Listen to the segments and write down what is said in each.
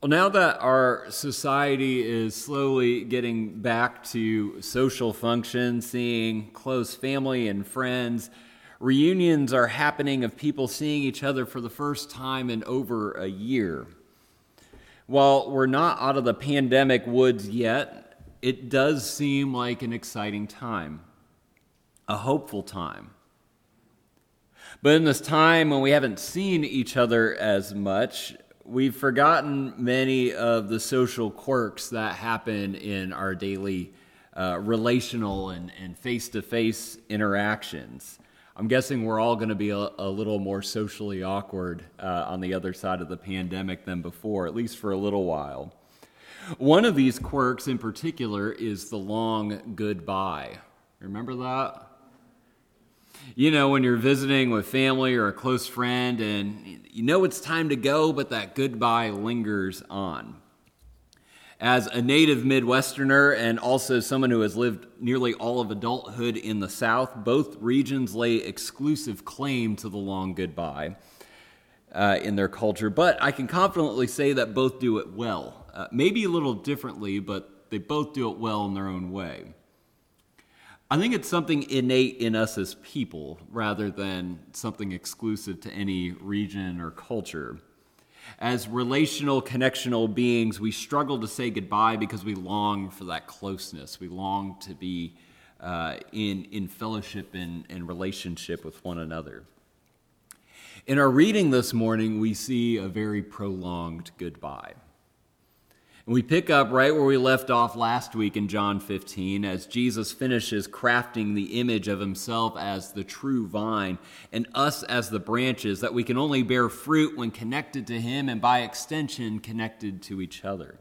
Well, now that our society is slowly getting back to social function, seeing close family and friends, reunions are happening of people seeing each other for the first time in over a year. While we're not out of the pandemic woods yet, it does seem like an exciting time, a hopeful time. But in this time when we haven't seen each other as much, we've forgotten many of the social quirks that happen in our daily uh, relational and face to face interactions. I'm guessing we're all going to be a, a, little more socially awkward uh, on the other side of the pandemic than before, at least for a little while. One of these quirks in particular is the long goodbye. Remember that? You know, when you're visiting with family or a close friend and you know it's time to go, but that goodbye lingers on. As a native Midwesterner and also someone who has lived nearly all of adulthood in the South, both regions lay exclusive claim to the long goodbye uh, in their culture, but I can confidently say that both do it well. Uh, maybe a little differently, but they both do it well in their own way. I think it's something innate in us as people rather than something exclusive to any region or culture. As relational, connectional beings, we struggle to say goodbye because we long for that closeness. We long to be uh, in, in fellowship and, and relationship with one another. In our reading this morning, we see a very prolonged goodbye. And we pick up right where we left off last week in John 15 as Jesus finishes crafting the image of himself as the true vine and us as the branches, that we can only bear fruit when connected to him and by extension connected to each other.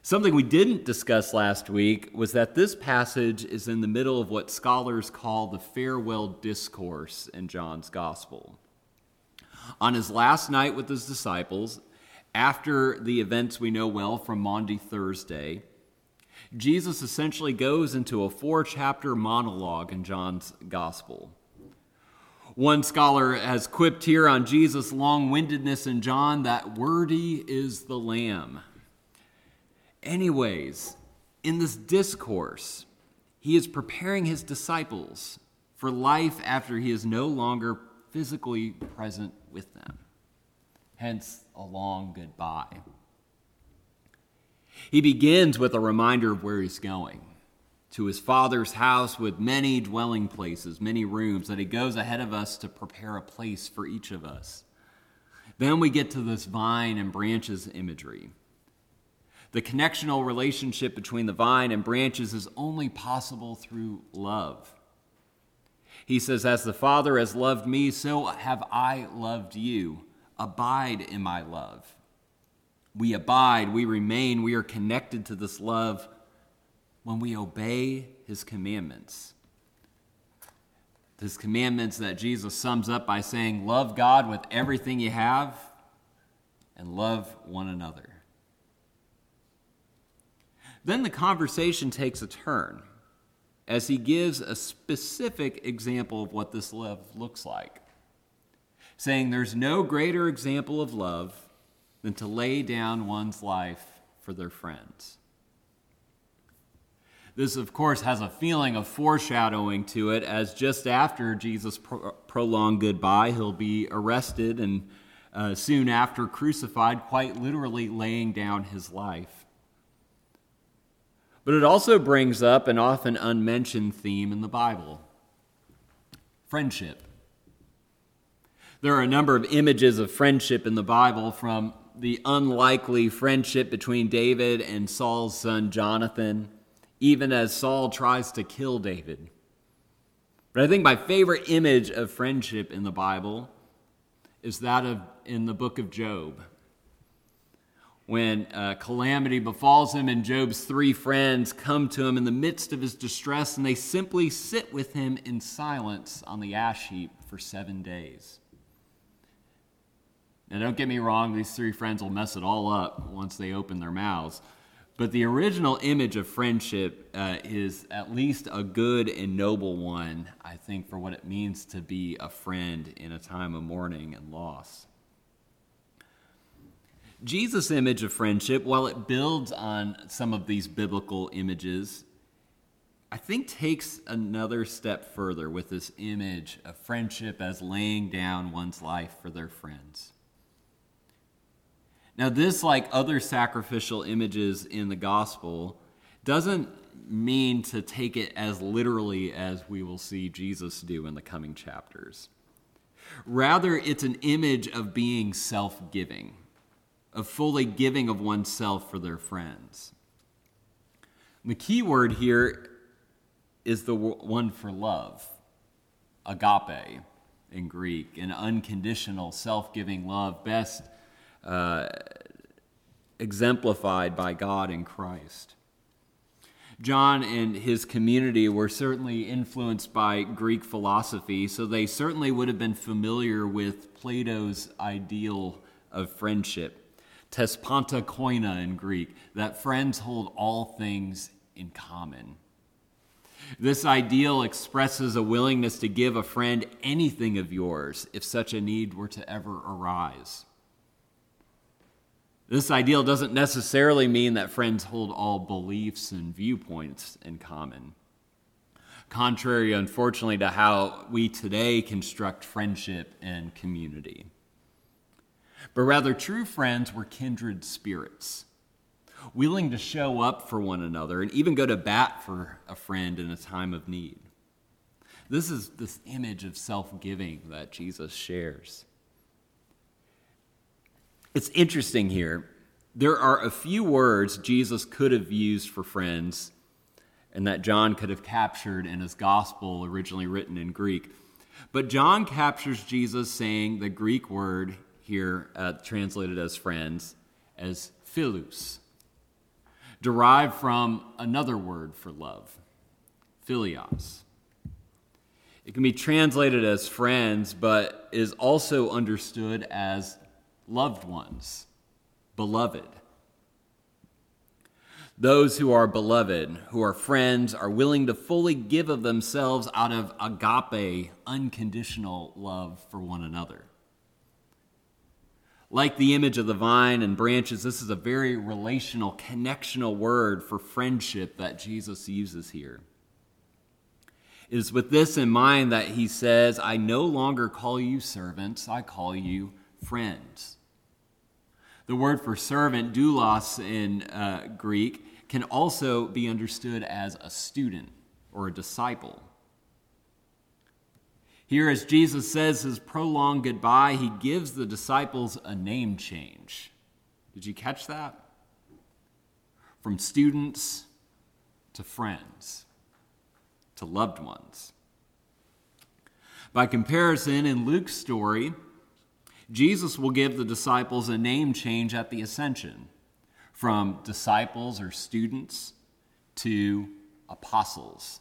Something we didn't discuss last week was that this passage is in the middle of what scholars call the farewell discourse in John's gospel. On his last night with his disciples, after the events we know well from Maundy Thursday, Jesus essentially goes into a four chapter monologue in John's gospel. One scholar has quipped here on Jesus' long windedness in John that wordy is the Lamb. Anyways, in this discourse, he is preparing his disciples for life after he is no longer physically present with them hence a long goodbye. He begins with a reminder of where he's going to his father's house with many dwelling places, many rooms, that he goes ahead of us to prepare a place for each of us. Then we get to this vine and branches imagery. The connectional relationship between the vine and branches is only possible through love. He says, As the Father has loved me, so have I loved you. Abide in my love. We abide, we remain, we are connected to this love when we obey his commandments. His commandments that Jesus sums up by saying, Love God with everything you have and love one another. Then the conversation takes a turn as he gives a specific example of what this love looks like saying there's no greater example of love than to lay down one's life for their friends. This, of course, has a feeling of foreshadowing to it, as just after Jesus' pro- prolonged goodbye, he'll be arrested and uh, soon after crucified, quite literally laying down his life. But it also brings up an often unmentioned theme in the Bible friendship. There are a number of images of friendship in the Bible from the unlikely friendship between David and Saul's son Jonathan, even as Saul tries to kill David. But I think my favorite image of friendship in the Bible is that of in the book of Job. When uh, calamity befalls him, and Job's three friends come to him in the midst of his distress, and they simply sit with him in silence on the ash heap for seven days. Now, don't get me wrong, these three friends will mess it all up once they open their mouths. But the original image of friendship uh, is at least a good and noble one, I think, for what it means to be a friend in a time of mourning and loss. Jesus' image of friendship, while it builds on some of these biblical images, I think takes another step further with this image of friendship as laying down one's life for their friends. Now, this, like other sacrificial images in the gospel, doesn't mean to take it as literally as we will see Jesus do in the coming chapters. Rather, it's an image of being self giving, of fully giving of oneself for their friends. The key word here is the one for love, agape in Greek, an unconditional, self giving love, best uh, exemplified by God in Christ. John and his community were certainly influenced by Greek philosophy, so they certainly would have been familiar with Plato's ideal of friendship, tesponta koina in Greek, that friends hold all things in common. This ideal expresses a willingness to give a friend anything of yours if such a need were to ever arise. This ideal doesn't necessarily mean that friends hold all beliefs and viewpoints in common. Contrary, unfortunately, to how we today construct friendship and community. But rather, true friends were kindred spirits willing to show up for one another and even go to bat for a friend in a time of need. This is this image of self giving that Jesus shares. It's interesting here. There are a few words Jesus could have used for friends and that John could have captured in his gospel originally written in Greek. But John captures Jesus saying the Greek word here, uh, translated as friends, as philos derived from another word for love, philios. It can be translated as friends, but is also understood as loved ones, beloved. Those who are beloved, who are friends, are willing to fully give of themselves out of agape, unconditional love for one another. Like the image of the vine and branches, this is a very relational, connectional word for friendship that Jesus uses here. It is with this in mind that he says, I no longer call you servants, I call you friends. The word for servant, doulos in uh, Greek, can also be understood as a student or a disciple. Here, as Jesus says his prolonged goodbye, he gives the disciples a name change. Did you catch that? From students to friends to loved ones. By comparison, in Luke's story, Jesus will give the disciples a name change at the ascension from disciples or students to apostles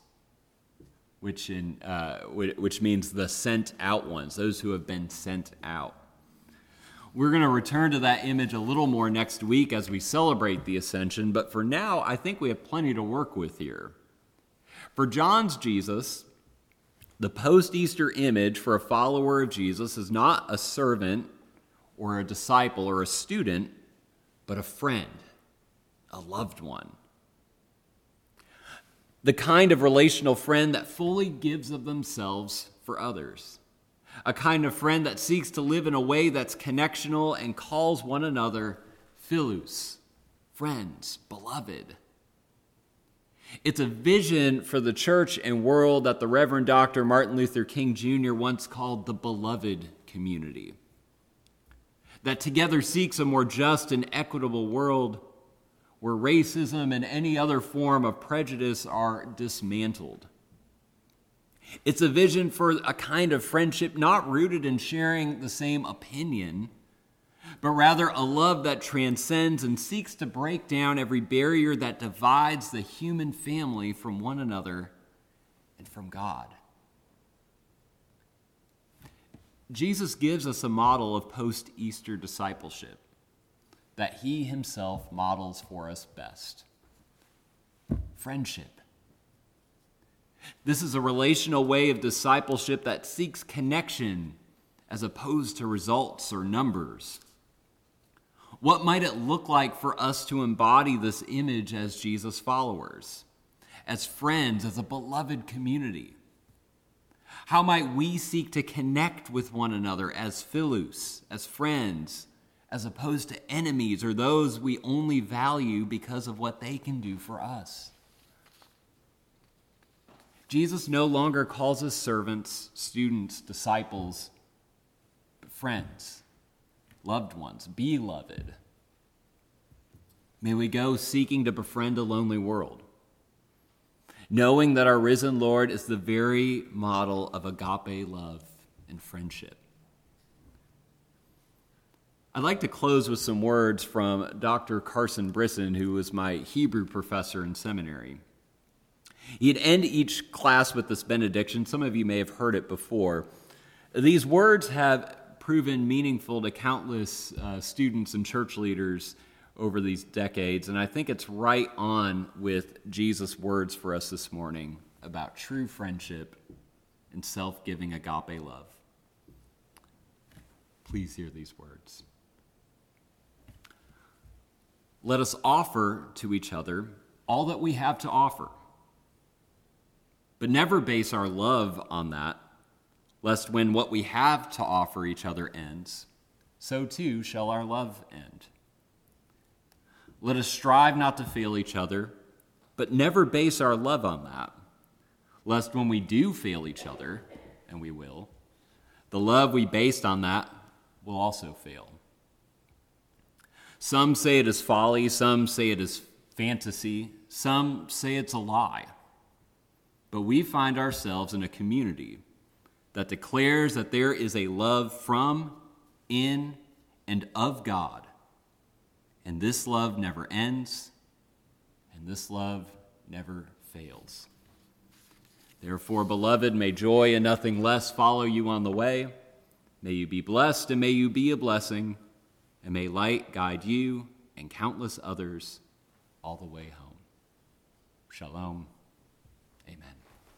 which, in, uh, which means the sent out ones, those who have been sent out. We're going to return to that image a little more next week as we celebrate the ascension, but for now, I think we have plenty to work with here. For John's Jesus, the post Easter image for a follower of Jesus is not a servant or a disciple or a student, but a friend, a loved one the kind of relational friend that fully gives of themselves for others, a kind of friend that seeks to live in a way that's connectional and calls one another philos, friends, beloved. It's a vision for the church and world that the Reverend Dr. Martin Luther King Jr. once called the beloved community. That together seeks a more just and equitable world where racism and any other form of prejudice are dismantled. It's a vision for a kind of friendship not rooted in sharing the same opinion, but rather a love that transcends and seeks to break down every barrier that divides the human family from one another and from God. Jesus gives us a model of post Easter discipleship that he himself models for us best friendship. This is a relational way of discipleship that seeks connection as opposed to results or numbers. What might it look like for us to embody this image as Jesus followers, as friends, as a beloved community? How might we seek to connect with one another as philos, as friends, as opposed to enemies or those we only value because of what they can do for us? Jesus no longer calls us servants, students, disciples, but friends, loved ones, beloved. May we go seeking to befriend a lonely world, knowing that our risen Lord is the very model of agape love and friendship. I'd like to close with some words from Dr. Carson Brisson, who was my Hebrew professor in seminary. He'd end each class with this benediction. Some of you may have heard it before. These words have proven meaningful to countless uh, students and church leaders over these decades, and I think it's right on with Jesus' words for us this morning about true friendship and self giving agape love. Please hear these words. Let us offer to each other all that we have to offer but never base our love on that, lest when what we have to offer each other ends, so too shall our love end. Let us strive not to fail each other, but never base our love on that, lest when we do fail each other, and we will, the love we based on that will also fail. Some say it is folly, some say it is fantasy, some say it's a lie. But we find ourselves in a community that declares that there is a love from, in, and of God. And this love never ends, and this love never fails. Therefore, beloved, may joy and nothing less follow you on the way. May you be blessed, and may you be a blessing, and may light guide you and countless others all the way home. Shalom. Amen.